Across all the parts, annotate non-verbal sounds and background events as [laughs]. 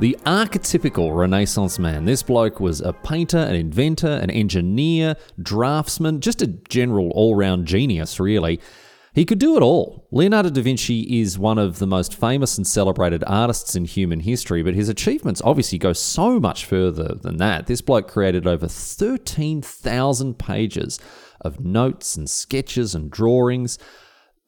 the archetypical Renaissance man. This bloke was a painter, an inventor, an engineer, draftsman, just a general all-round genius, really. He could do it all. Leonardo da Vinci is one of the most famous and celebrated artists in human history, but his achievements obviously go so much further than that. This bloke created over 13,000 pages of notes and sketches and drawings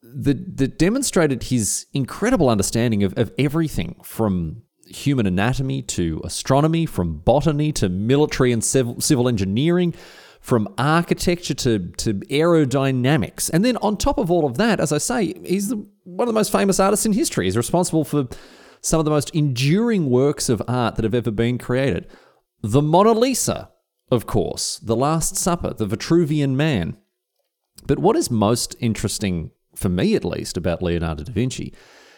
that, that demonstrated his incredible understanding of, of everything from human anatomy to astronomy, from botany to military and civil, civil engineering, from architecture to, to aerodynamics. And then on top of all of that, as I say, he's the, one of the most famous artists in history. He's responsible for some of the most enduring works of art that have ever been created. The Mona Lisa, of course, The Last Supper, The Vitruvian Man. But what is most interesting, for me at least, about Leonardo da Vinci,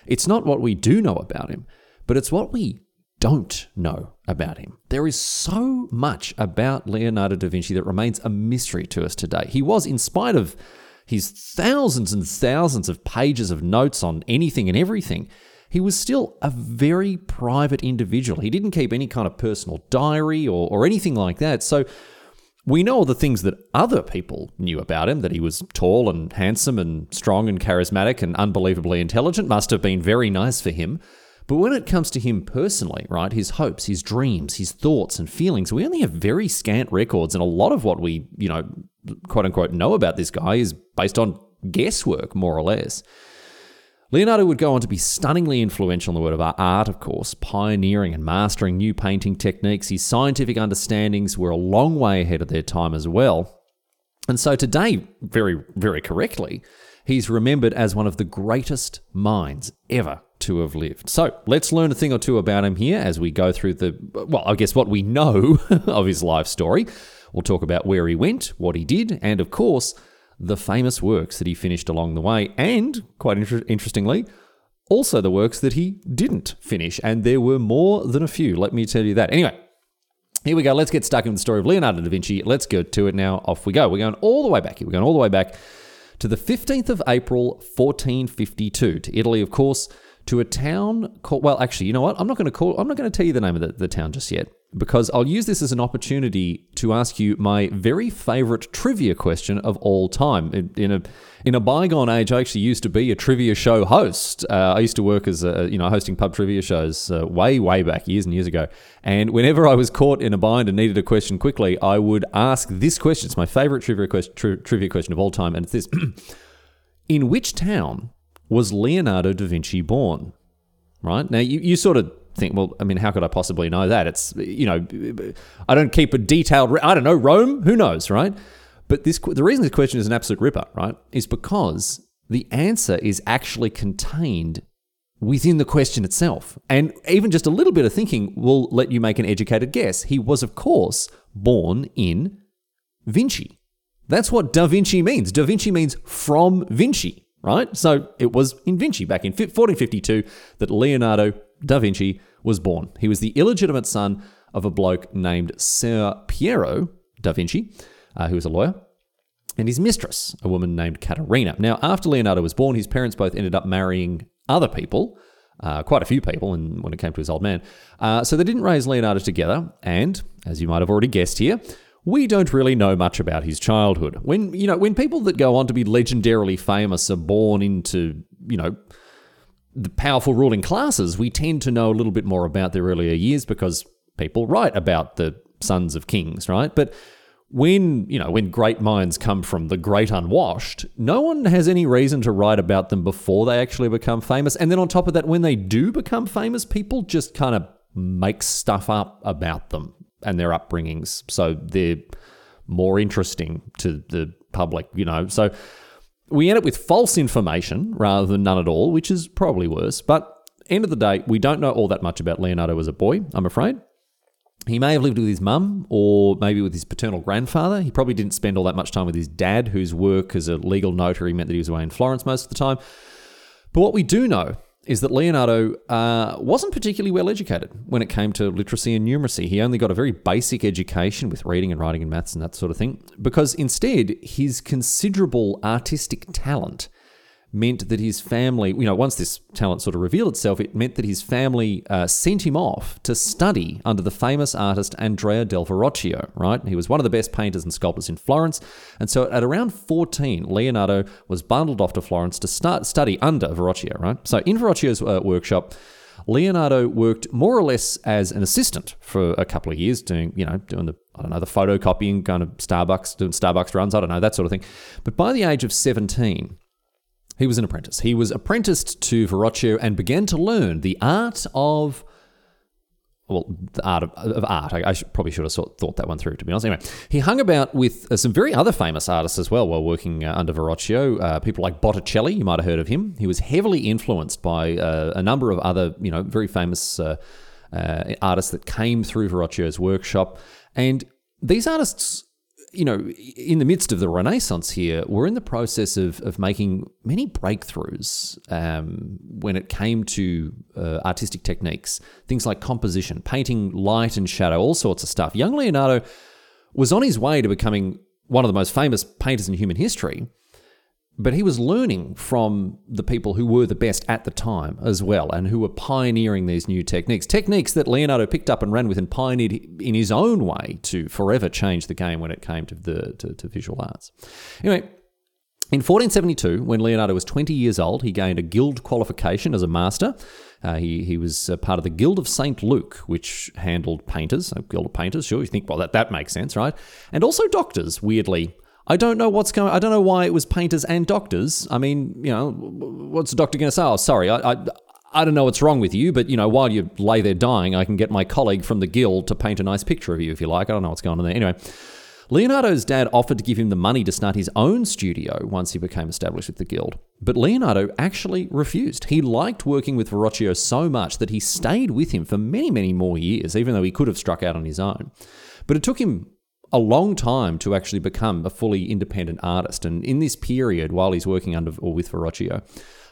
it's not what we do know about him, but it's what we don't know about him. There is so much about Leonardo da Vinci that remains a mystery to us today. He was, in spite of his thousands and thousands of pages of notes on anything and everything, he was still a very private individual. He didn't keep any kind of personal diary or, or anything like that. So we know all the things that other people knew about him that he was tall and handsome and strong and charismatic and unbelievably intelligent. Must have been very nice for him. But when it comes to him personally, right, his hopes, his dreams, his thoughts and feelings, we only have very scant records. And a lot of what we, you know, quote unquote, know about this guy is based on guesswork, more or less. Leonardo would go on to be stunningly influential in the world of art, of course, pioneering and mastering new painting techniques. His scientific understandings were a long way ahead of their time as well. And so today, very, very correctly, he's remembered as one of the greatest minds ever to have lived. So let's learn a thing or two about him here as we go through the, well, I guess what we know [laughs] of his life story. We'll talk about where he went, what he did, and of course, the famous works that he finished along the way, and quite inter- interestingly, also the works that he didn't finish. And there were more than a few, let me tell you that. Anyway, here we go. Let's get stuck in the story of Leonardo da Vinci. Let's go to it now. Off we go. We're going all the way back here. We're going all the way back to the 15th of April, 1452, to Italy, of course, to a town called, well, actually, you know what? I'm not going to call, I'm not going to tell you the name of the, the town just yet because I'll use this as an opportunity to ask you my very favorite trivia question of all time. In, a in a bygone age, I actually used to be a trivia show host. Uh, I used to work as a, you know hosting pub trivia shows uh, way way back years and years ago. And whenever I was caught in a bind and needed a question quickly, I would ask this question. It's my favorite trivia question, tri- trivia question of all time, and it's this: [clears throat] In which town was Leonardo da Vinci born? Right now, you, you sort of think, well, I mean, how could I possibly know that? It's, you know, I don't keep a detailed, I don't know, Rome, who knows, right? But this, the reason this question is an absolute ripper, right, is because the answer is actually contained within the question itself. And even just a little bit of thinking will let you make an educated guess. He was, of course, born in Vinci. That's what Da Vinci means. Da Vinci means from Vinci, right? So it was in Vinci back in 1452 that Leonardo da Vinci was born. He was the illegitimate son of a bloke named Ser Piero da Vinci, uh, who was a lawyer, and his mistress, a woman named Caterina. Now, after Leonardo was born, his parents both ended up marrying other people, uh, quite a few people, and when it came to his old man. Uh, so they didn't raise Leonardo together, and as you might have already guessed here, we don't really know much about his childhood. When you know, when people that go on to be legendarily famous are born into, you know, the powerful ruling classes, we tend to know a little bit more about their earlier years because people write about the sons of kings, right? But when, you know, when great minds come from the great unwashed, no one has any reason to write about them before they actually become famous. And then on top of that, when they do become famous, people just kind of make stuff up about them and their upbringings. So they're more interesting to the public, you know. So we end up with false information rather than none at all, which is probably worse. But end of the day, we don't know all that much about Leonardo as a boy, I'm afraid. He may have lived with his mum or maybe with his paternal grandfather. He probably didn't spend all that much time with his dad, whose work as a legal notary meant that he was away in Florence most of the time. But what we do know is that Leonardo uh, wasn't particularly well educated when it came to literacy and numeracy. He only got a very basic education with reading and writing and maths and that sort of thing, because instead, his considerable artistic talent meant that his family, you know, once this talent sort of revealed itself, it meant that his family uh, sent him off to study under the famous artist Andrea del Verrocchio, right? He was one of the best painters and sculptors in Florence. And so at around 14, Leonardo was bundled off to Florence to start study under Verrocchio, right? So in Verrocchio's uh, workshop, Leonardo worked more or less as an assistant for a couple of years, doing, you know, doing the, I don't know, the photocopying, kind of Starbucks, doing Starbucks runs, I don't know, that sort of thing. But by the age of 17, he was an apprentice. He was apprenticed to Verrocchio and began to learn the art of well, the art of, of art. I, I should, probably should have sort, thought that one through, to be honest. Anyway, he hung about with uh, some very other famous artists as well while working uh, under Verrocchio. Uh, people like Botticelli, you might have heard of him. He was heavily influenced by uh, a number of other, you know, very famous uh, uh, artists that came through Verrocchio's workshop. And these artists you know, in the midst of the Renaissance here, we're in the process of, of making many breakthroughs um, when it came to uh, artistic techniques. Things like composition, painting light and shadow, all sorts of stuff. Young Leonardo was on his way to becoming one of the most famous painters in human history. But he was learning from the people who were the best at the time as well, and who were pioneering these new techniques. Techniques that Leonardo picked up and ran with and pioneered in his own way to forever change the game when it came to the to, to visual arts. Anyway, in 1472, when Leonardo was 20 years old, he gained a guild qualification as a master. Uh, he, he was part of the Guild of St. Luke, which handled painters, a guild of painters. Sure, you think, well, that, that makes sense, right? And also doctors, weirdly. I don't know what's going. I don't know why it was painters and doctors. I mean, you know, what's a doctor going to say? Oh, sorry, I, I, I don't know what's wrong with you, but you know, while you lay there dying, I can get my colleague from the guild to paint a nice picture of you if you like. I don't know what's going on there. Anyway, Leonardo's dad offered to give him the money to start his own studio once he became established with the guild, but Leonardo actually refused. He liked working with Verrocchio so much that he stayed with him for many, many more years, even though he could have struck out on his own. But it took him a long time to actually become a fully independent artist. And in this period, while he's working under or with Verrocchio,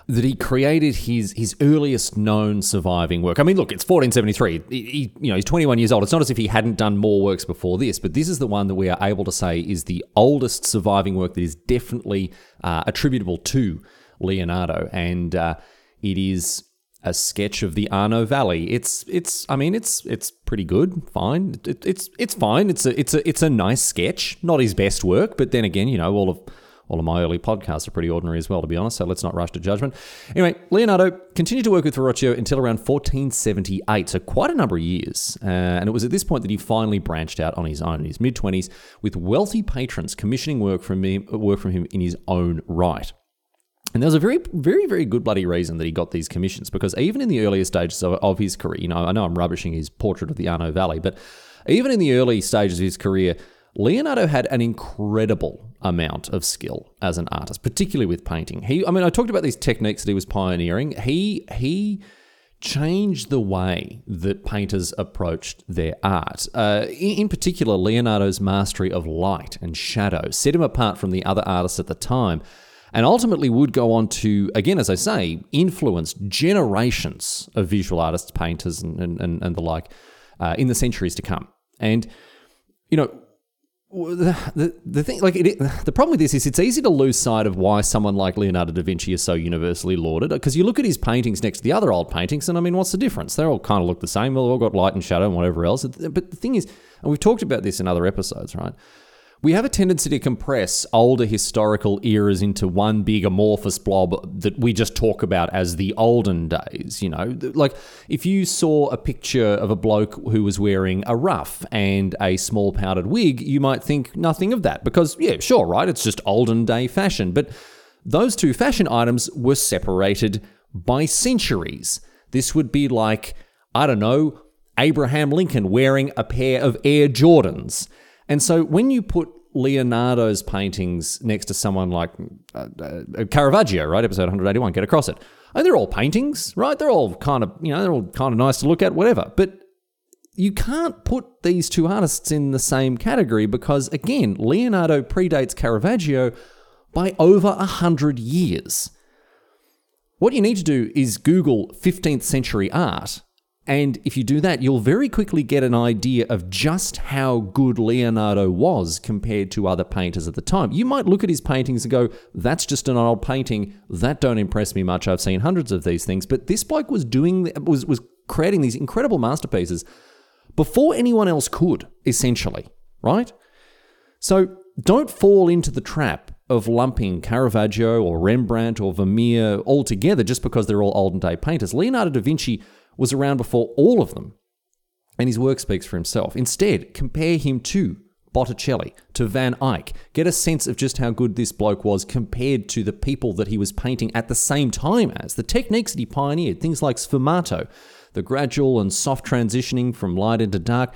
that he created his his earliest known surviving work. I mean, look, it's 1473. He, he, you know, he's 21 years old. It's not as if he hadn't done more works before this, but this is the one that we are able to say is the oldest surviving work that is definitely uh, attributable to Leonardo, and uh, it is a sketch of the Arno Valley. It's it's I mean it's it's pretty good, fine. It, it's it's fine. It's a it's a it's a nice sketch. Not his best work, but then again, you know, all of all of my early podcasts are pretty ordinary as well, to be honest. So let's not rush to judgment. Anyway, Leonardo continued to work with Verrocchio until around 1478, so quite a number of years. Uh, and it was at this point that he finally branched out on his own in his mid 20s, with wealthy patrons commissioning work from him, work from him in his own right. And there was a very, very, very good bloody reason that he got these commissions because even in the earlier stages of, of, his career, you know, I know I'm rubbishing his portrait of the Arno Valley, but even in the early stages of his career, Leonardo had an incredible amount of skill as an artist, particularly with painting. He, I mean, I talked about these techniques that he was pioneering. He, he changed the way that painters approached their art. Uh, in, in particular, Leonardo's mastery of light and shadow set him apart from the other artists at the time and ultimately would go on to, again, as I say, influence generations of visual artists, painters, and, and, and the like uh, in the centuries to come. And, you know, the, the, the thing like it, the problem with this is it's easy to lose sight of why someone like Leonardo da Vinci is so universally lauded because you look at his paintings next to the other old paintings and I mean what's the difference? They all kind of look the same they've all got light and shadow and whatever else. But the thing is and we've talked about this in other episodes right we have a tendency to compress older historical eras into one big amorphous blob that we just talk about as the olden days. You know, like if you saw a picture of a bloke who was wearing a ruff and a small powdered wig, you might think nothing of that because, yeah, sure, right, it's just olden day fashion. But those two fashion items were separated by centuries. This would be like, I don't know, Abraham Lincoln wearing a pair of Air Jordans. And so when you put Leonardo's paintings next to someone like uh, uh, Caravaggio, right? Episode 181, get across it. And they're all paintings, right? They're all kind of, you know, they're all kind of nice to look at, whatever. But you can't put these two artists in the same category because, again, Leonardo predates Caravaggio by over a hundred years. What you need to do is Google 15th century art and if you do that, you'll very quickly get an idea of just how good Leonardo was compared to other painters at the time. You might look at his paintings and go, that's just an old painting. That don't impress me much. I've seen hundreds of these things. But this bloke was doing was was creating these incredible masterpieces before anyone else could, essentially, right? So don't fall into the trap of lumping Caravaggio or Rembrandt or Vermeer all together just because they're all olden day painters. Leonardo da Vinci was around before all of them, and his work speaks for himself. Instead, compare him to Botticelli, to Van Eyck. Get a sense of just how good this bloke was compared to the people that he was painting at the same time as. The techniques that he pioneered, things like sfumato, the gradual and soft transitioning from light into dark.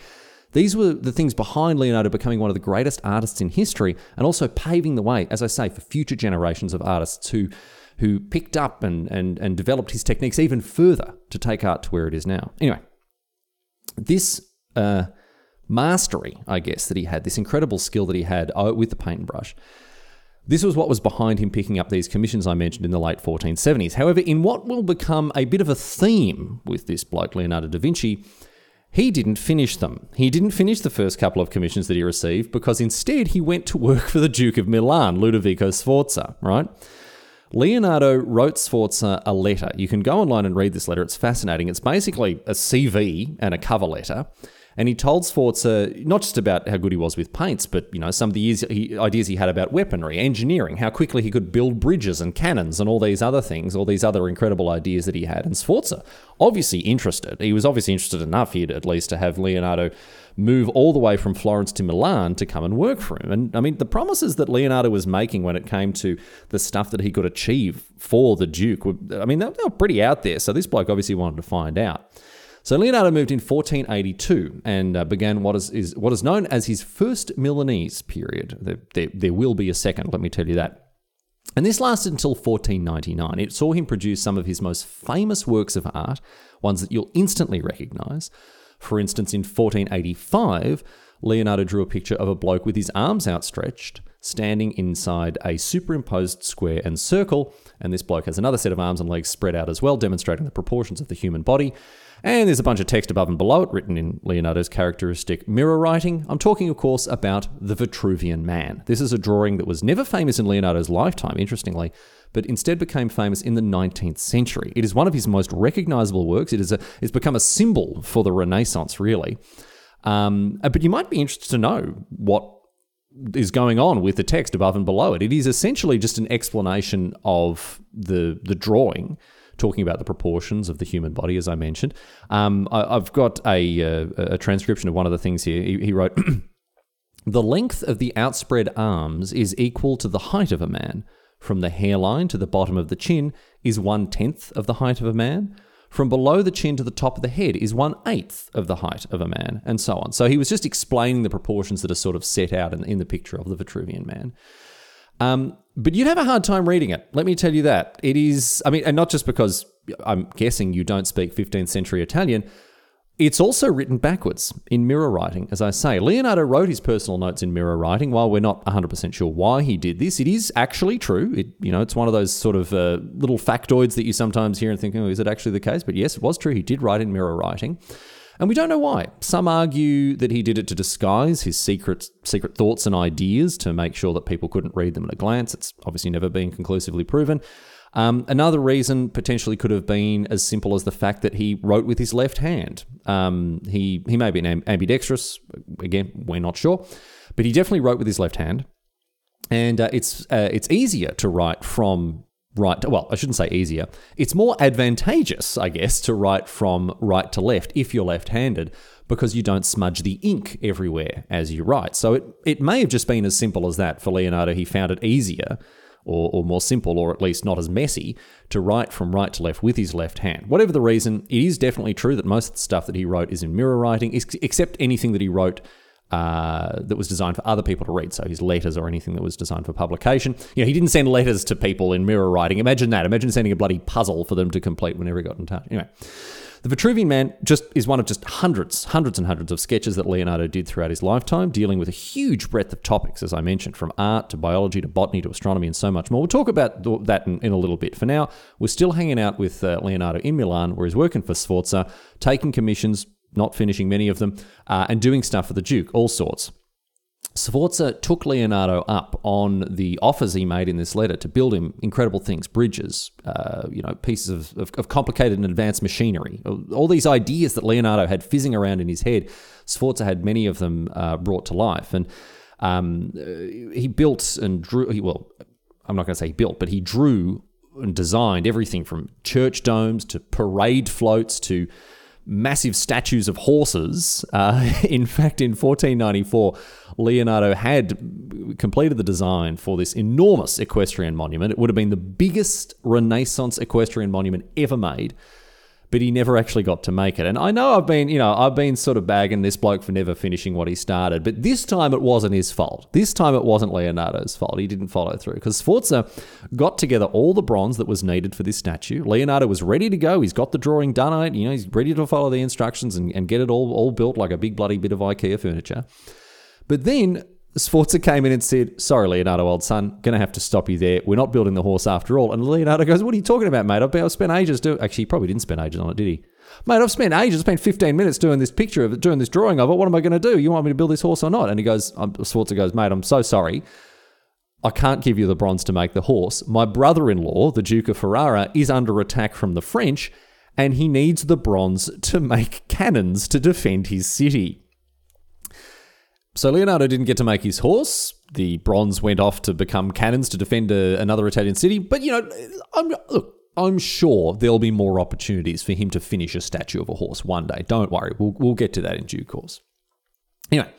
These were the things behind Leonardo becoming one of the greatest artists in history and also paving the way, as I say, for future generations of artists who who picked up and, and, and developed his techniques even further to take art to where it is now. Anyway, this uh, mastery, I guess, that he had, this incredible skill that he had uh, with the paint and brush, this was what was behind him picking up these commissions I mentioned in the late 1470s. However, in what will become a bit of a theme with this bloke, Leonardo da Vinci, he didn't finish them. He didn't finish the first couple of commissions that he received because instead he went to work [laughs] for the Duke of Milan, Ludovico Sforza, right? Leonardo wrote Sforza a letter. You can go online and read this letter. It's fascinating. It's basically a CV and a cover letter. And he told Sforza not just about how good he was with paints, but you know some of the ideas he had about weaponry, engineering, how quickly he could build bridges and cannons, and all these other things, all these other incredible ideas that he had. And Sforza, obviously interested, he was obviously interested enough here at least to have Leonardo move all the way from Florence to Milan to come and work for him. And I mean, the promises that Leonardo was making when it came to the stuff that he could achieve for the Duke, were, I mean, they were pretty out there. So this bloke obviously wanted to find out. So Leonardo moved in 1482 and uh, began what is, is, what is known as his first Milanese period. There, there, there will be a second, let me tell you that. And this lasted until 1499. It saw him produce some of his most famous works of art, ones that you'll instantly recognize. For instance, in 1485, Leonardo drew a picture of a bloke with his arms outstretched, standing inside a superimposed square and circle, and this bloke has another set of arms and legs spread out as well, demonstrating the proportions of the human body. And there's a bunch of text above and below it written in Leonardo's characteristic mirror writing. I'm talking, of course, about the Vitruvian Man. This is a drawing that was never famous in Leonardo's lifetime, interestingly, but instead became famous in the 19th century. It is one of his most recognizable works. It is a, it's become a symbol for the Renaissance, really. Um, but you might be interested to know what is going on with the text above and below it. It is essentially just an explanation of the the drawing talking about the proportions of the human body, as I mentioned. Um, I, have got a, a, a, transcription of one of the things here. He, he wrote, [clears throat] The length of the outspread arms is equal to the height of a man. From the hairline to the bottom of the chin is one tenth of the height of a man. From below the chin to the top of the head is one eighth of the height of a man, and so on. So he was just explaining the proportions that are sort of set out in, in the picture of the Vitruvian man. Um, but you'd have a hard time reading it. Let me tell you that. It is, I mean, and not just because I'm guessing you don't speak 15th century Italian, it's also written backwards in mirror writing, as I say. Leonardo wrote his personal notes in mirror writing. While we're not 100% sure why he did this, it is actually true. It, you know, it's one of those sort of uh, little factoids that you sometimes hear and think, oh, is it actually the case? But yes, it was true. He did write in mirror writing. And we don't know why. Some argue that he did it to disguise his secret secret thoughts and ideas to make sure that people couldn't read them at a glance. It's obviously never been conclusively proven. Um, another reason potentially could have been as simple as the fact that he wrote with his left hand. Um, he he may be ambidextrous. Again, we're not sure, but he definitely wrote with his left hand. And uh, it's uh, it's easier to write from right to, well i shouldn't say easier. It's more advantageous i guess to write from right to left if you're left-handed because you don't smudge the ink everywhere as you write. So it, it may have just been as simple as that for leonardo. He found it easier or, or more simple or at least not as messy to write from right to left with his left hand. Whatever the reason it is definitely true that most of the stuff that he wrote is in mirror writing except anything that he wrote uh, that was designed for other people to read. So his letters or anything that was designed for publication. You know, he didn't send letters to people in mirror writing. Imagine that. Imagine sending a bloody puzzle for them to complete whenever he got in touch. Anyway. The Vitruvian Man just is one of just hundreds, hundreds and hundreds of sketches that Leonardo did throughout his lifetime, dealing with a huge breadth of topics, as I mentioned, from art to biology to botany to astronomy and so much more. We'll talk about that in, in a little bit. For now, we're still hanging out with uh, Leonardo in Milan, where he's working for Sforza, taking commissions, not finishing many of them, uh, and doing stuff for the Duke, all sorts. Sforza took Leonardo up on the offers he made in this letter to build him incredible things, bridges, uh, you know, pieces of, of, of, complicated and advanced machinery. All these ideas that Leonardo had fizzing around in his head, Sforza had many of them uh, brought to life. And um, uh, he built and drew, he, well, I'm not going to say he built, but he drew and designed everything from church domes to parade floats to massive statues of horses. Uh, [laughs] in fact, in 1494, Leonardo had completed the design for this enormous equestrian monument. It would have been the biggest Renaissance equestrian monument ever made but he never actually got to make it. And I know I've been, you know, I've been sort of bagging this bloke for never finishing what he started, but this time it wasn't his fault. This time it wasn't Leonardo's fault. He didn't follow through because Sforza got together all the bronze that was needed for this statue. Leonardo was ready to go. He's got the drawing done. It, You know, he's ready to follow the instructions and, and get it all all built like a big bloody bit of IKEA furniture. But then Sforza came in and said, Sorry, Leonardo, old son, gonna have to stop you there. We're not building the horse after all. And Leonardo goes, What are you talking about, mate? I've, spent ages doing Actually, he probably didn't spend ages on it, did he? Mate, I've spent ages, I've spent 15 minutes doing this picture of it, doing this drawing of it. What am I to do? You want me to build this horse or not? And he goes, um, Sforza goes, Mate, I'm so sorry. I can't give you the bronze to make the horse. My brother in law, the Duke of Ferrara, is under attack from the French, and he needs the bronze to make cannons to defend his city. So Leonardo didn't get to make his horse. The bronze went off to become cannons to defend a, another Italian city. But you know, I'm, look, I'm sure there'll be more opportunities for him to finish a statue of a horse one day. Don't worry, we'll we'll get to that in due course. Anyway,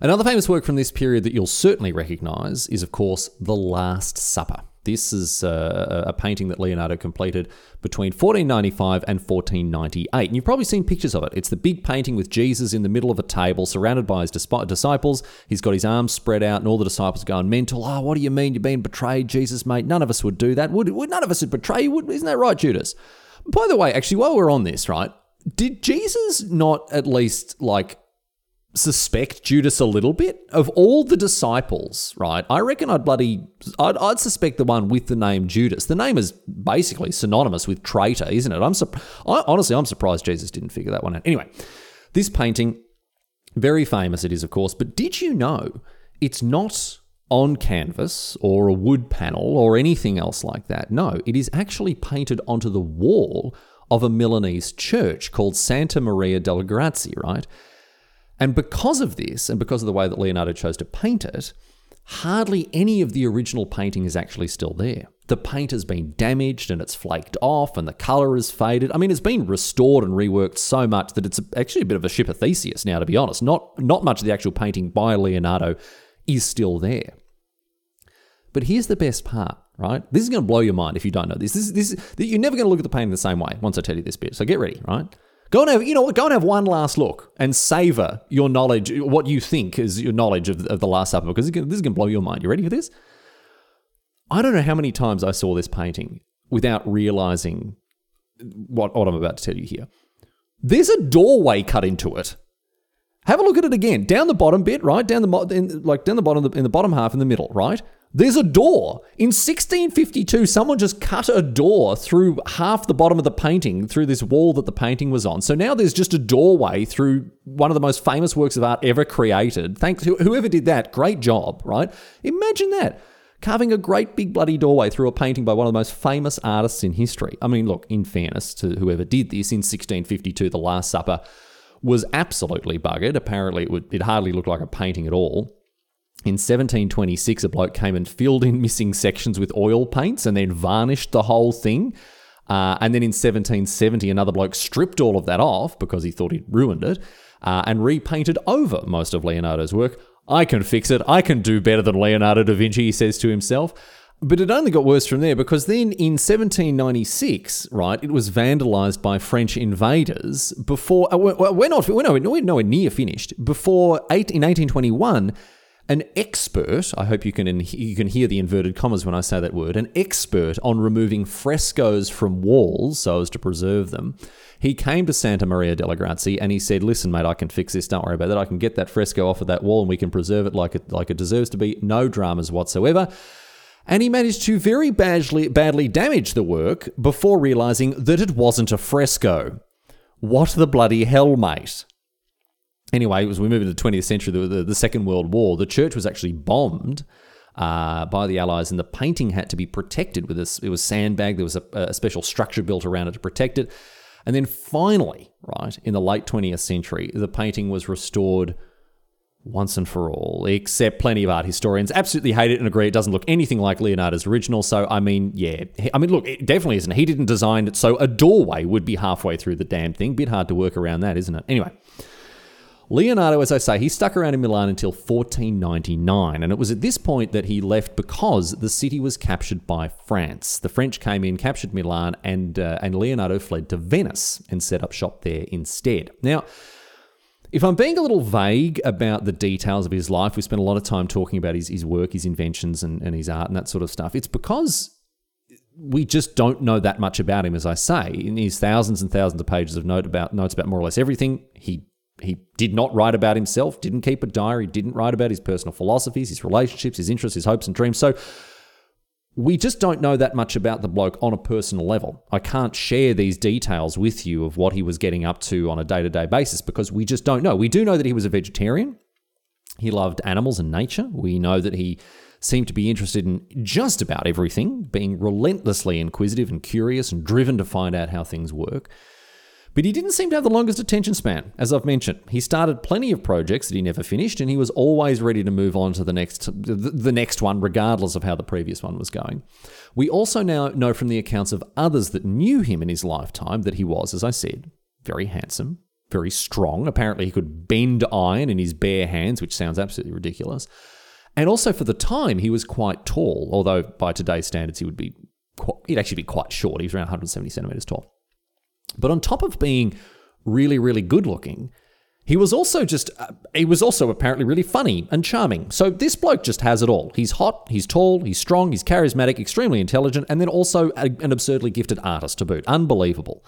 another famous work from this period that you'll certainly recognise is, of course, The Last Supper. This is uh, a painting that Leonardo completed between 1495 and 1498. And you've probably seen pictures of it. It's the big painting with Jesus in the middle of a table, surrounded by his disciples. He's got his arms spread out, and all the disciples are going mental. Oh, what do you mean you've been betrayed, Jesus, mate? None of us would do that. Would, would none of us would betray you? Isn't that right, Judas? By the way, actually, while we're on this, right? Did Jesus not at least like suspect Judas a little bit. Of all the disciples, right? I reckon I'd bloody I'd, I'd suspect the one with the name Judas. The name is basically synonymous with traitor, isn't it? I'm I, honestly I'm surprised Jesus didn't figure that one out. Anyway, this painting very famous it is of course, but did you know it's not on canvas or a wood panel or anything else like that. No, it is actually painted onto the wall of a Milanese church called Santa Maria delle Grazie, right? And because of this, and because of the way that Leonardo chose to paint it, hardly any of the original painting is actually still there. The paint has been damaged and it's flaked off and the colour has faded. I mean, it's been restored and reworked so much that it's actually a bit of a ship of Theseus now, to be honest. Not, not much of the actual painting by Leonardo is still there. But here's the best part, right? This is going to blow your mind if you don't know this. This, this you're never going to look at the painting the same way once I tell you this bit. So get ready, right? Go and have, you know what, go and have one last look and savor your knowledge, what you think is your knowledge of, of the Last Supper, because this is going to blow your mind. You ready for this? I don't know how many times I saw this painting without realizing what, what I'm about to tell you here. There's a doorway cut into it. Have a look at it again. Down the bottom bit, right? Down the in, like down the bottom in the bottom half in the middle, right? There's a door. In 1652, someone just cut a door through half the bottom of the painting through this wall that the painting was on. So now there's just a doorway through one of the most famous works of art ever created. Thanks whoever did that. Great job, right? Imagine that. Carving a great big bloody doorway through a painting by one of the most famous artists in history. I mean, look, in fairness to whoever did this in 1652, The Last Supper was absolutely buggered. Apparently, it, would, it hardly looked like a painting at all. In 1726, a bloke came and filled in missing sections with oil paints and then varnished the whole thing. Uh, and then in 1770, another bloke stripped all of that off because he thought he'd ruined it uh, and repainted over most of Leonardo's work. I can fix it. I can do better than Leonardo da Vinci, he says to himself. But it only got worse from there because then in 1796, right, it was vandalized by French invaders before, uh, we're not, we're nowhere, nowhere near finished. Before, eight, in 1821, an expert, I hope you can you can hear the inverted commas when I say that word, an expert on removing frescoes from walls so as to preserve them. He came to Santa Maria delle Grazie and he said, "Listen, mate, I can fix this. Don't worry about that. I can get that fresco off of that wall and we can preserve it like it like it deserves to be. No dramas whatsoever." And he managed to very badly badly damage the work before realizing that it wasn't a fresco. What the bloody hell, mate? Anyway, as we move into the 20th century, the, the, the Second World War, the church was actually bombed uh, by the Allies, and the painting had to be protected with this. It was sandbagged. There was a, a special structure built around it to protect it. And then finally, right in the late 20th century, the painting was restored once and for all, except plenty of art historians absolutely hate it and agree it doesn't look anything like Leonardo's original. So, I mean, yeah. I mean, look, it definitely isn't. He didn't design it, so a doorway would be halfway through the damn thing. Bit hard to work around that, isn't it? Anyway. Leonardo, as I say, he stuck around in Milan until 1499, and it was at this point that he left because the city was captured by France. The French came in, captured Milan, and uh, and Leonardo fled to Venice and set up shop there instead. Now, if I'm being a little vague about the details of his life, we spent a lot of time talking about his, his work, his inventions, and, and his art and that sort of stuff. It's because we just don't know that much about him, as I say. In his thousands and thousands of pages of note about notes about more or less everything, he he did not write about himself, didn't keep a diary, didn't write about his personal philosophies, his relationships, his interests, his hopes and dreams. So we just don't know that much about the bloke on a personal level. I can't share these details with you of what he was getting up to on a day to day basis because we just don't know. We do know that he was a vegetarian. He loved animals and nature. We know that he seemed to be interested in just about everything, being relentlessly inquisitive and curious and driven to find out how things work. But he didn't seem to have the longest attention span, as I've mentioned. He started plenty of projects that he never finished, and he was always ready to move on to the next, the next one, regardless of how the previous one was going. We also now know from the accounts of others that knew him in his lifetime that he was, as I said, very handsome, very strong. Apparently, he could bend iron in his bare hands, which sounds absolutely ridiculous. And also, for the time, he was quite tall, although by today's standards, he would be he'd actually be quite short. He was around 170 centimeters tall. But on top of being really, really good looking, he was also just, uh, he was also apparently really funny and charming. So this bloke just has it all. He's hot, he's tall, he's strong, he's charismatic, extremely intelligent, and then also a, an absurdly gifted artist to boot. Unbelievable.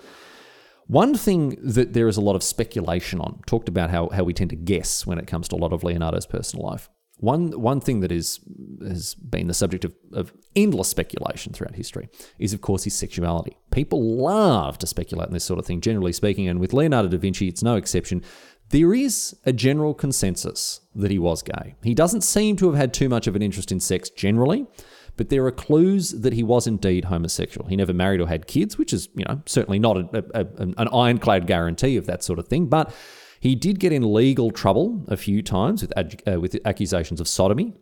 One thing that there is a lot of speculation on, talked about how, how we tend to guess when it comes to a lot of Leonardo's personal life. One, one thing that is, has been the subject of, of endless speculation throughout history is, of course, his sexuality. People love to speculate on this sort of thing, generally speaking, and with Leonardo da Vinci, it's no exception. There is a general consensus that he was gay. He doesn't seem to have had too much of an interest in sex generally, but there are clues that he was indeed homosexual. He never married or had kids, which is, you know, certainly not a, a, an ironclad guarantee of that sort of thing, but he did get in legal trouble a few times with, uh, with accusations of sodomy.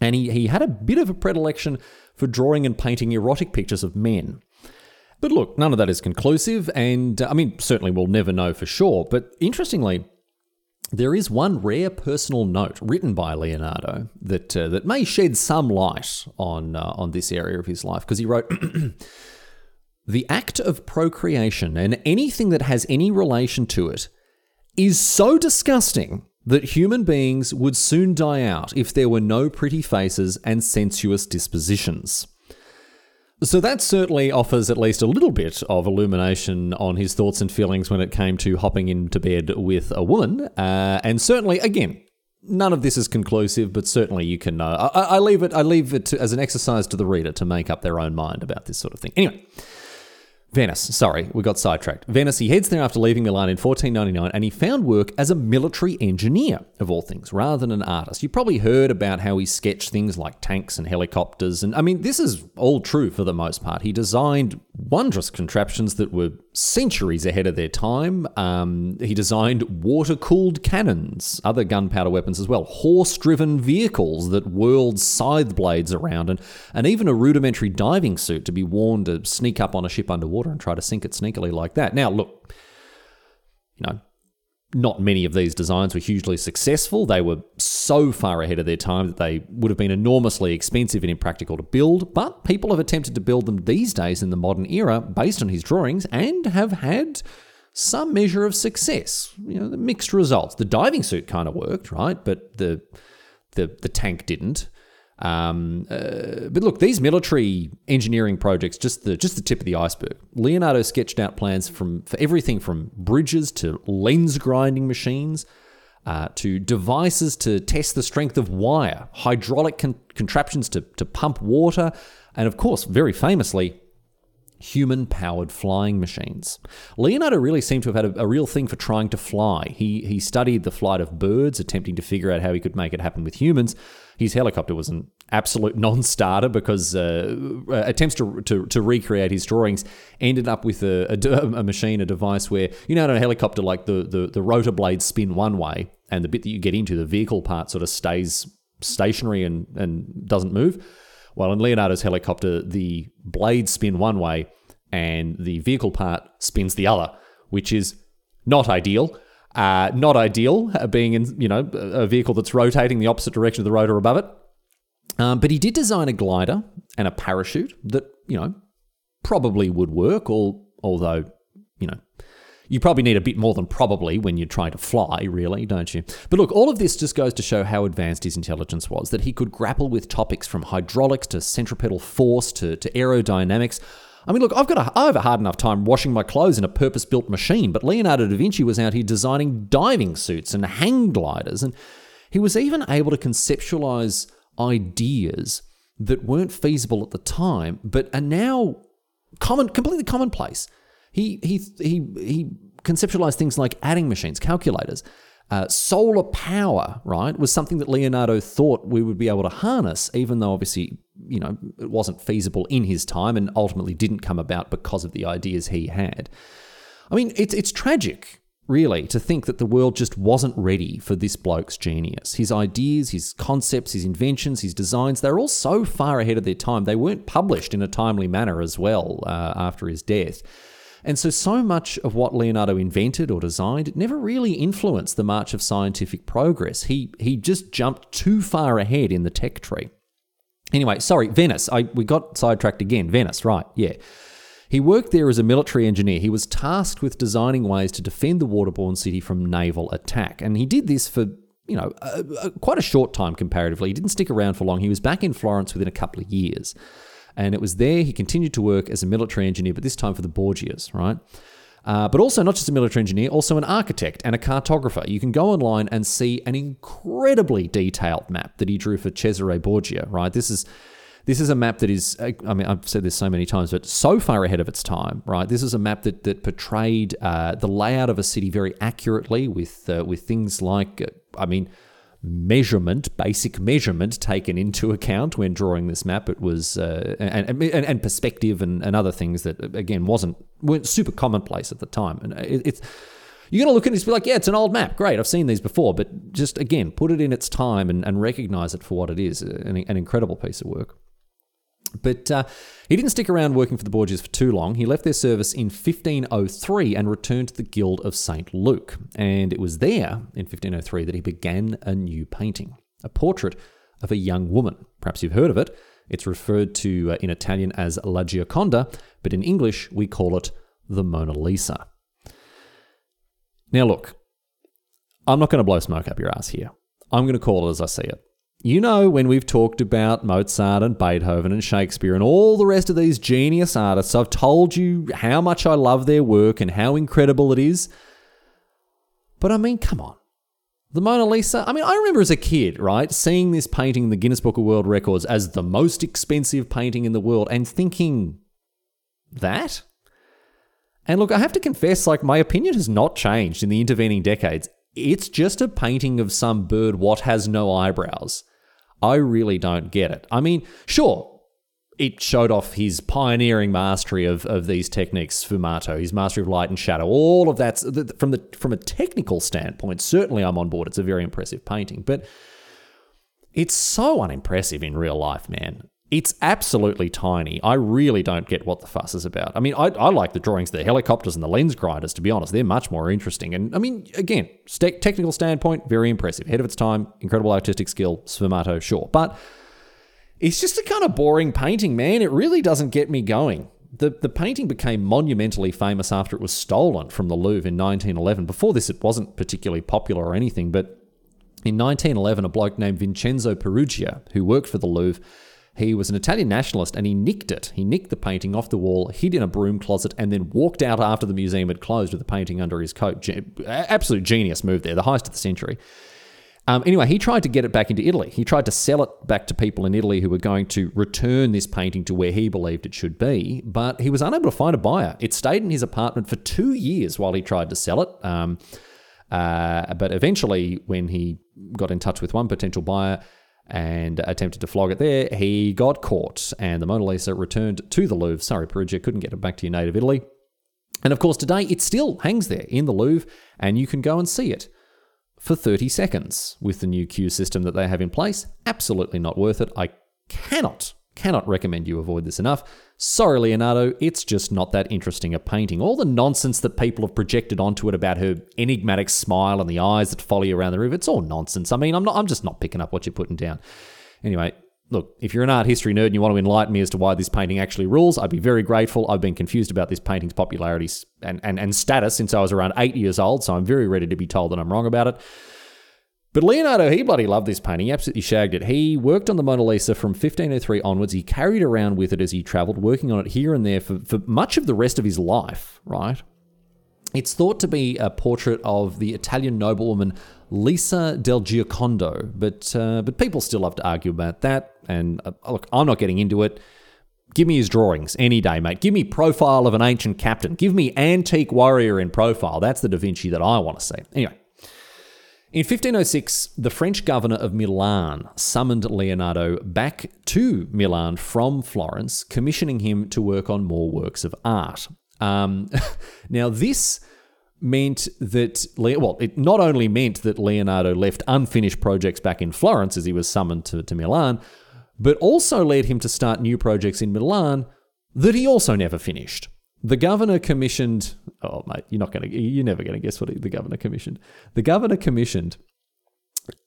And he, he had a bit of a predilection for drawing and painting erotic pictures of men. But look, none of that is conclusive, and uh, I mean, certainly we'll never know for sure. But interestingly, there is one rare personal note written by Leonardo that uh, that may shed some light on uh, on this area of his life because he wrote. [clears throat] the act of procreation and anything that has any relation to it is so disgusting that human beings would soon die out if there were no pretty faces and sensuous dispositions. So that certainly offers at least a little bit of illumination on his thoughts and feelings when it came to hopping into bed with a woman. Uh, and certainly, again, none of this is conclusive, but certainly you can know. I, I leave it. I leave it to, as an exercise to the reader to make up their own mind about this sort of thing. Anyway. Venice, sorry, we got sidetracked. Venice, he heads there after leaving Milan in 1499 and he found work as a military engineer, of all things, rather than an artist. You probably heard about how he sketched things like tanks and helicopters, and I mean, this is all true for the most part. He designed wondrous contraptions that were centuries ahead of their time. Um, he designed water cooled cannons, other gunpowder weapons as well, horse driven vehicles that whirled scythe blades around, and, and even a rudimentary diving suit to be worn to sneak up on a ship underwater and try to sink it sneakily like that. Now, look, you know, not many of these designs were hugely successful. They were so far ahead of their time that they would have been enormously expensive and impractical to build, but people have attempted to build them these days in the modern era based on his drawings and have had some measure of success. You know, the mixed results. The diving suit kind of worked, right? But the the the tank didn't. Um, uh, but look, these military engineering projects just the just the tip of the iceberg. Leonardo sketched out plans from for everything from bridges to lens grinding machines. Uh, to devices to test the strength of wire, hydraulic con- contraptions to, to pump water, and of course, very famously, human powered flying machines. Leonardo really seemed to have had a, a, real thing for trying to fly. He, he studied the flight of birds, attempting to figure out how he could make it happen with humans. His helicopter was an absolute [laughs] non starter because uh, uh, attempts to, to, to, recreate his drawings ended up with a, a, [laughs] a, machine, a device where, you know, in a helicopter, like the, the, the rotor blades spin one way and the bit that you get into, the vehicle part, sort of stays stationary and, and doesn't move. Well, in Leonardo's helicopter, the blades spin one way and the vehicle part spins the other, which is not ideal. Uh, not ideal, uh, being in you know a vehicle that's rotating the opposite direction of the rotor above it. Um, but he did design a glider and a parachute that you know probably would work. All, although you know you probably need a bit more than probably when you're trying to fly, really, don't you? But look, all of this just goes to show how advanced his intelligence was, that he could grapple with topics from hydraulics to centripetal force to, to aerodynamics. I mean, look, I've got a, I have a hard enough time washing my clothes in a purpose built machine, but Leonardo da Vinci was out here designing diving suits and hang gliders, and he was even able to conceptualize ideas that weren't feasible at the time, but are now common, completely commonplace. He he he he conceptualized things like adding machines, calculators. Uh, solar power, right, was something that Leonardo thought we would be able to harness, even though obviously, you know, it wasn't feasible in his time and ultimately didn't come about because of the ideas he had. I mean, it's, it's tragic, really, to think that the world just wasn't ready for this bloke's genius. His ideas, his concepts, his inventions, his designs, they're all so far ahead of their time. They weren't published in a timely manner as well uh, after his death. And so, so much of what Leonardo invented or designed never really influenced the march of scientific progress. He, he just jumped too far ahead in the tech tree. Anyway, sorry, Venice. I, we got sidetracked again. Venice, right, yeah. He worked there as a military engineer. He was tasked with designing ways to defend the waterborne city from naval attack. And he did this for, you know, quite a short time comparatively. He didn't stick around for long. He was back in Florence within a couple of years. And it was there he continued to work as a military engineer, but this time for the Borgias, right? Uh, but also not just a military engineer, also an architect and a cartographer. You can go online and see an incredibly detailed map that he drew for Cesare Borgia, right? This is this is a map that is, I mean, I've said this so many times, but so far ahead of its time, right? This is a map that that portrayed uh, the layout of a city very accurately with uh, with things like, uh, I mean, measurement, basic measurement taken into account when drawing this map. It was uh, and, and, and perspective and, and other things that again wasn't weren't super commonplace at the time. And it, it's you're going to look at it and be like, yeah, it's an old map. Great, I've seen these before. But just again, put it in its time and, and recognize it for what it is. An, an incredible piece of work. But uh, he didn't stick around working for the Borgias for too long. He left their service in 1503 and returned to the Guild of St. Luke. And it was there in 1503 that he began a new painting, a portrait of a young woman. Perhaps you've heard of it. It's referred to uh, in Italian as La Gioconda, but in English we call it the Mona Lisa. Now, look, I'm not going to blow smoke up your ass here. I'm going to call it as I see it. You know, when we've talked about Mozart and Beethoven and Shakespeare and all the rest of these genius artists, I've told you how much I love their work and how incredible it is. But I mean, come on. The Mona Lisa, I mean, I remember as a kid, right, seeing this painting in the Guinness Book of World Records as the most expensive painting in the world and thinking, that? And look, I have to confess, like, my opinion has not changed in the intervening decades. It's just a painting of some bird what has no eyebrows. I really don't get it. I mean, sure, it showed off his pioneering mastery of, of these techniques, Sfumato, his mastery of light and shadow, all of that from the from a technical standpoint. Certainly, I'm on board. It's a very impressive painting, but it's so unimpressive in real life, man. It's absolutely tiny. I really don't get what the fuss is about. I mean, I, I like the drawings the helicopters and the lens grinders, to be honest. They're much more interesting. And I mean, again, st- technical standpoint, very impressive. Ahead of its time, incredible artistic skill, Sfumato, sure. But it's just a kind of boring painting, man. It really doesn't get me going. The, the painting became monumentally famous after it was stolen from the Louvre in 1911. Before this, it wasn't particularly popular or anything, but In 1911, a bloke named Vincenzo Peruggia, who worked for the Louvre, he was an Italian nationalist and he nicked it. He nicked the painting off the wall, hid in a broom closet, and then walked out after the museum had closed with the painting under his coat. Absolute genius move there, the highest of the century. Um, anyway, he tried to get it back into Italy. He tried to sell it back to people in Italy who were going to return this painting to where he believed it should be, but he was unable to find a buyer. It stayed in his apartment for two years while he tried to sell it. Um, uh, but eventually, when he got in touch with one potential buyer and attempted to flog it there, he got caught, and the Mona Lisa returned to the Louvre. Sorry, Peruggia, couldn't get it back to your native Italy. And of course, today it still hangs there in the Louvre, and you can go and see it for 30 seconds with the new queue system that they have in place. Absolutely not worth it. I cannot, cannot recommend you avoid this enough. Sorry, Leonardo, it's just not that interesting a painting. All the nonsense that people have projected onto it about her enigmatic smile and the eyes that follow you around the room, it's all nonsense. I mean, I'm not I'm just not picking up what you're putting down. Anyway, look, if you're an art history nerd and you want to enlighten me as to why this painting actually rules, I'd be very grateful. I've been confused about this painting's popularity and, and, and status since I was around eight years old, so I'm very ready to be told that I'm wrong about it. But Leonardo, he bloody loved this painting. He absolutely shagged it. He worked on the Mona Lisa from 1503 onwards. He carried around with it as he travelled, working on it here and there for, for much of the rest of his life, right? It's thought to be a portrait of the Italian noblewoman Lisa del Giocondo, but uh, but people still love to argue about that. And uh, look, I'm not getting into it. Give me his drawings any day, mate. Give me profile of an ancient captain. Give me antique warrior in profile. That's the Da Vinci that I want to see. Anyway. In 1506, the French governor of Milan summoned Leonardo back to Milan from Florence, commissioning him to work on more works of art. Um, [laughs] now, this meant that, well, it not only meant that Leonardo left unfinished projects back in Florence as he was summoned to, to Milan, but also led him to start new projects in Milan that he also never finished. The governor commissioned, oh, mate, you're not going to, you're never going to guess what the governor commissioned. The governor commissioned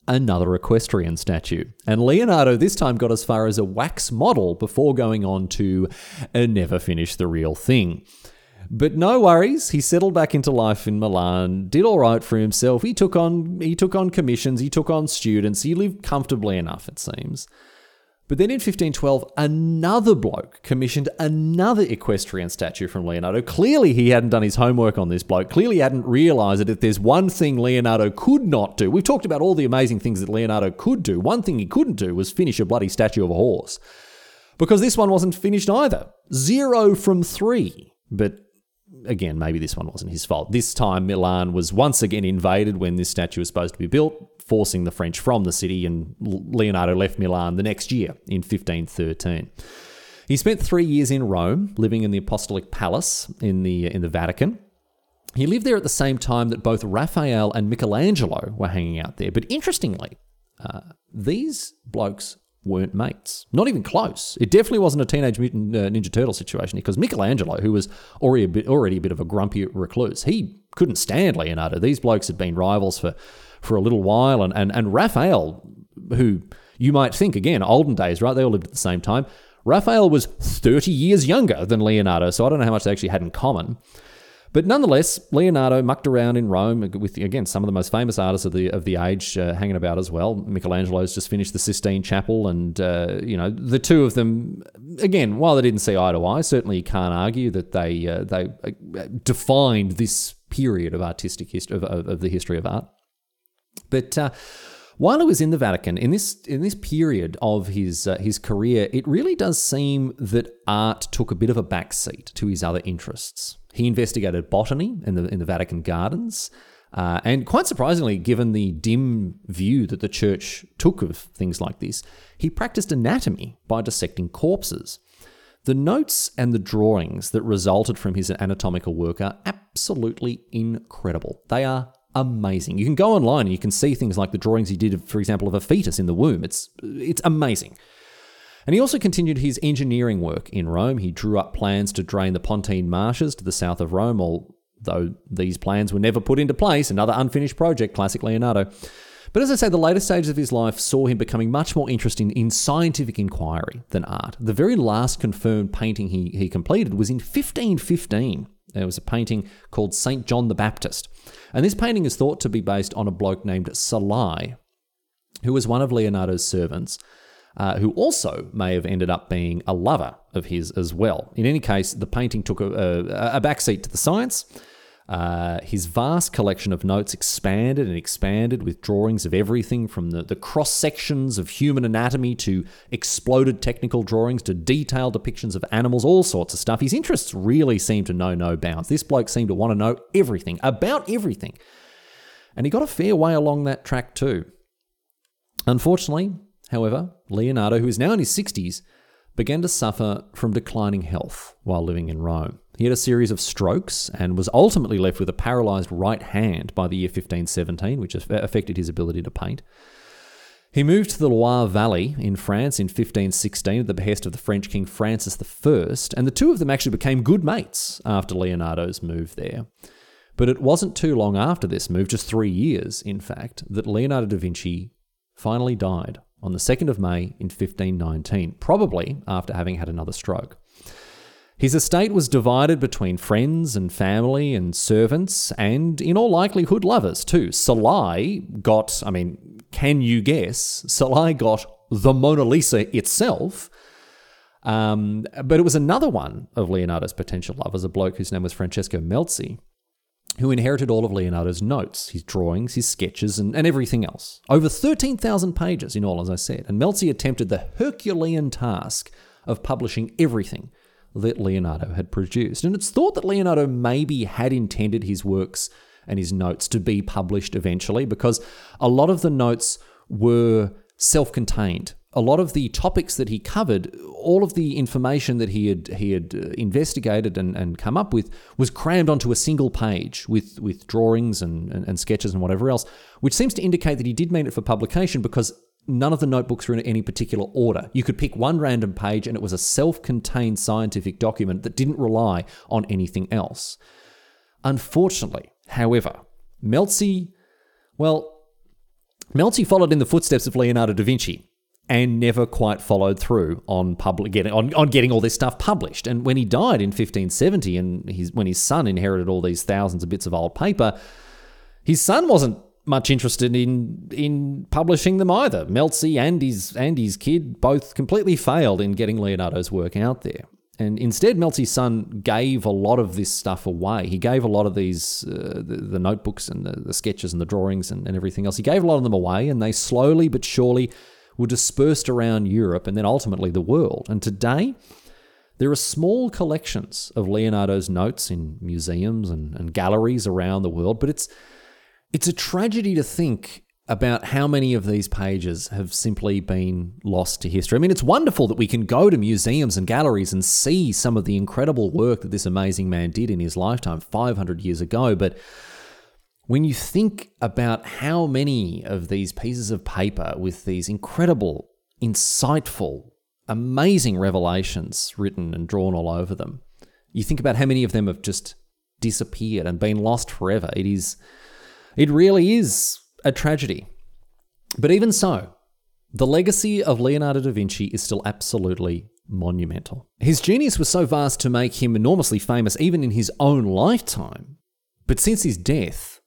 another equestrian statue. And Leonardo this time got as far as a wax model before going on to never finish the real thing. But no worries, he settled back into life in Milan, did all right for himself. He took on he took on commissions, he took on students, he lived comfortably enough it seems. But then in 1512, another bloke commissioned another equestrian statue from Leonardo. Clearly, he hadn't done his homework on this bloke. Clearly, he hadn't realised that if there's one thing Leonardo could not do, we've talked about all the amazing things that Leonardo could do. One thing he couldn't do was finish a bloody statue of a horse. Because this one wasn't finished either. Zero from three. But again, maybe this one wasn't his fault. This time, Milan was once again invaded when this statue was supposed to be built, forcing the French from the city, and Leonardo left Milan the next year in 1513. He spent three years in Rome, living in the Apostolic Palace in the in the Vatican. He lived there at the same time that both Raphael and Michelangelo were hanging out there. But interestingly, uh, these blokes weren't mates. Not even close. It definitely wasn't a Teenage Mutant uh, Ninja Turtle situation because Michelangelo, who was already a bit, already a bit of a grumpy recluse, he couldn't stand Leonardo. These blokes had been rivals for, for a little while. And, and, and Raphael, who you might think, again, olden days, right? They all lived at the same time. Raphael was 30 years younger than Leonardo, so I don't know how much they actually had in common. But nonetheless, Leonardo mucked around in Rome with again some of the most famous artists of the of the age uh, hanging about as well. Michelangelo's just finished the Sistine Chapel, and uh, you know the two of them again. While they didn't see eye to eye, certainly you can't argue that they uh, they uh, defined this period of artistic history of, of, of the history of art. But uh, while he was in the Vatican, in this in this period of his uh, his career, it really does seem that art took a bit of a backseat to his other interests. He investigated botany in the in the Vatican gardens. Uh, and quite surprisingly, given the dim view that the church took of things like this, he practiced anatomy by dissecting corpses. The notes and the drawings that resulted from his anatomical work are absolutely incredible. They are amazing. You can go online and you can see things like the drawings he did, for example, of a fetus in the womb. It's it's amazing. And he also continued his engineering work in Rome. He drew up plans to drain the Pontine marshes to the south of Rome, although these plans were never put into place. Another unfinished project, classic Leonardo. But as I say, the later stages of his life saw him becoming much more interested in scientific inquiry than art. The very last confirmed painting he, he completed was in 1515. There was a painting called St. John the Baptist. And this painting is thought to be based on a bloke named Salai, who was one of Leonardo's servants, uh, who also may have ended up being a lover of his as well. In any case, the painting took a, a, a backseat to the science. Uh, his vast collection of notes expanded and expanded with drawings of everything from the, the cross sections of human anatomy to exploded technical drawings to detailed depictions of animals, all sorts of stuff. His interests really seemed to know no bounds. This bloke seemed to want to know everything about everything. And he got a fair way along that track too. Unfortunately, however, Leonardo, who is now in his 60s, began to suffer from declining health while living in Rome. He had a series of strokes and was ultimately left with a paralysed right hand by the year 1517, which affected his ability to paint. He moved to the Loire Valley in France in 1516 at the behest of the French King Francis I, and the two of them actually became good mates after Leonardo's move there. But it wasn't too long after this move, just three years, in fact, that Leonardo da Vinci finally died on the 2nd of May in 1519, probably after having had another stroke. His estate was divided between friends and family and servants, and in all likelihood, lovers too. Salai got, I mean, can you guess? Salai got the Mona Lisa itself. Um, but it was another one of Leonardo's potential lovers, a bloke whose name was Francesco Melzi, who inherited all of Leonardo's notes, his drawings, his sketches, and, and everything else. Over 13,000 pages in all, as I said. And Melzi attempted the Herculean task of publishing everything that Leonardo had produced. And it's thought that Leonardo maybe had intended his works and his notes to be published eventually because a lot of the notes were self contained. A lot of the topics that he covered, all of the information that he had he had uh, investigated and, and come up with was crammed onto a single page with, with drawings and, and, and sketches and whatever else, which seems to indicate that he did mean it for publication because none of the notebooks were in any particular order. You could pick one random page and it was a self contained scientific document that didn't rely on anything else. Unfortunately, however, Melzi, well, Melzi followed in the footsteps of Leonardo da Vinci and never quite followed through on public getting on, on getting all this stuff published. And when he died in 1570 and his when his son inherited all these thousands of bits of old paper, his son wasn't much interested in in publishing them either. Melzi and his and his kid both completely failed in getting Leonardo's work out there. And instead, Melzi's son gave a lot of this stuff away. He gave a lot of these, uh, the, the, notebooks and the, the, sketches and the drawings and, and everything else. He gave a lot of them away, and they slowly but surely were dispersed around Europe and then ultimately the world. And today, there are small collections of Leonardo's notes in museums and, and galleries around the world, but it's it's a tragedy to think about how many of these pages have simply been lost to history. I mean, it's wonderful that we can go to museums and galleries and see some of the incredible work that this amazing man did in his lifetime 500 years ago, but when you think about how many of these pieces of paper with these incredible, insightful, amazing revelations written and drawn all over them, you think about how many of them have just disappeared and been lost forever. It is it really is a tragedy. But even so, the legacy of Leonardo da Vinci is still absolutely monumental. His genius was so vast to make him enormously famous even in his own lifetime. But since his death,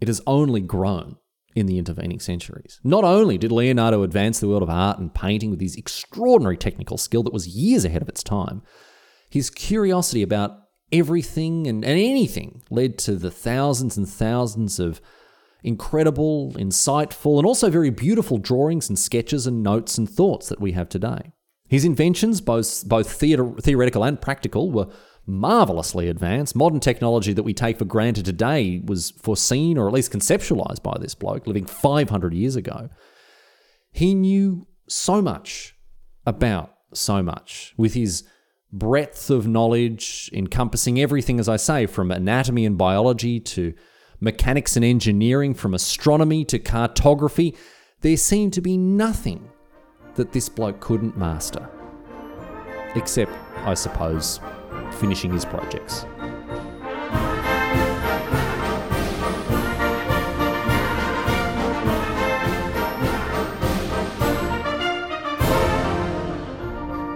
it has only grown in the intervening centuries. Not only did Leonardo advance the world of art and painting with his extraordinary technical skill that was years ahead of its time, his curiosity about everything and, and anything led to the thousands and thousands of incredible, insightful, and also very beautiful drawings and sketches and notes and thoughts that we have today. His inventions, both, both theater, theoretical and practical, were marvelously advanced. Modern technology that we take for granted today was foreseen or at least conceptualized by this bloke living 500 years ago. He knew so much about so much with his breadth of knowledge encompassing everything, as I say, from anatomy and biology to mechanics and engineering, from astronomy to cartography. There seemed to be nothing that this bloke couldn't master. Except, I suppose, finishing his projects.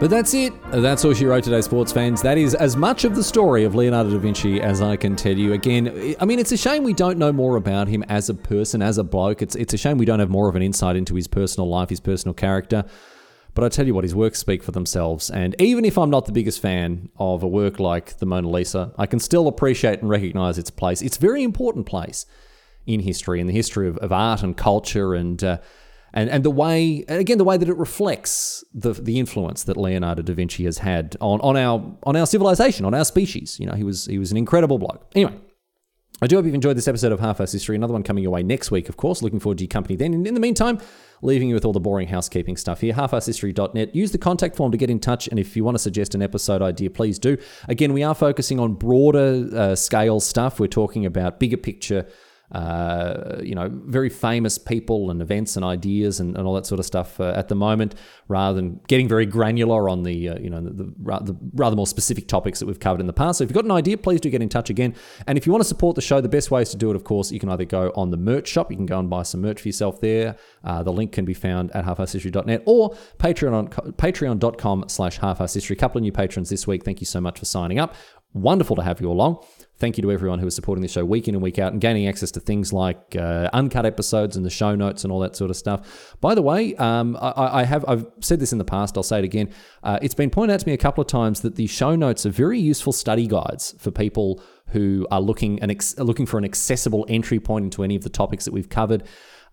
But that's it. That's all she wrote today, sports fans. That is as much of the story of Leonardo da Vinci as I can tell you. Again, I mean, it's a shame we don't know more about him as a person, as a bloke. It's, it's a shame we don't have more of an insight into his personal life, his personal character. But I tell you what, his works speak for themselves. And even if I'm not the biggest fan of a work like the Mona Lisa, I can still appreciate and recognize its place. It's a very important place in history, in the history of, of art and culture and. Uh, and and the way and again the way that it reflects the the influence that Leonardo da Vinci has had on, on our on our civilization, on our species. You know, he was he was an incredible bloke. Anyway. I do hope you've enjoyed this episode of Half Ass History. Another one coming your way next week, of course. Looking forward to your company then. In the meantime, leaving you with all the boring housekeeping stuff here. Halfasshistory.net. Use the contact form to get in touch. And if you want to suggest an episode idea, please do. Again, we are focusing on broader uh, scale stuff. We're talking about bigger picture uh, you know, very famous people and events and ideas and, and all that sort of stuff uh, at the moment, rather than getting very granular on the, uh, you know, the, the, the, rather more specific topics that we've covered in the past. So if you've got an idea, please do get in touch again. And if you want to support the show, the best ways to do it, of course, you can either go on the merch shop, you can go and buy some merch for yourself there. Uh, the link can be found at halfasshistory.net or Patreon, patreon.com slash halfasshistory. A couple of new patrons this week. Thank you so much for signing up. Wonderful to have you along. Thank you to everyone who is supporting the show week in and week out and gaining access to things like uh, uncut episodes and the show notes and all that sort of stuff. By the way, um, I, I, have I've said this in the past. I'll say it again. Uh, it's been pointed out to me a couple of times that the show notes are very useful study guides for people who are looking and ex- looking for an accessible entry point into any of the topics that we've covered.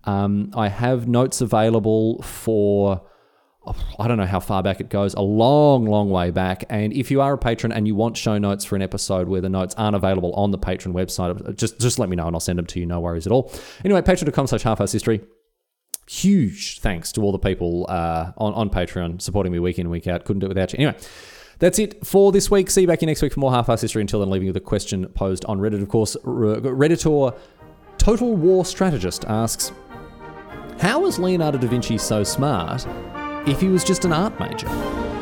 Um, I have notes available for I don't know how far back it goes, a long, long way back. And if you are a patron and you want show notes for an episode where the notes aren't available on the patron website, just just let me know and I'll send them to you. No worries at all. Anyway, patreon.com slash half history. Huge thanks to all the people uh, on, on Patreon supporting me week in and week out. Couldn't do it without you. Anyway, that's it for this week. See you back here next week for more half-ass history. Until then, leaving you with a question posed on Reddit. Of course, Redditor Total War Strategist asks, How was Leonardo da Vinci so smart if he was just an art major.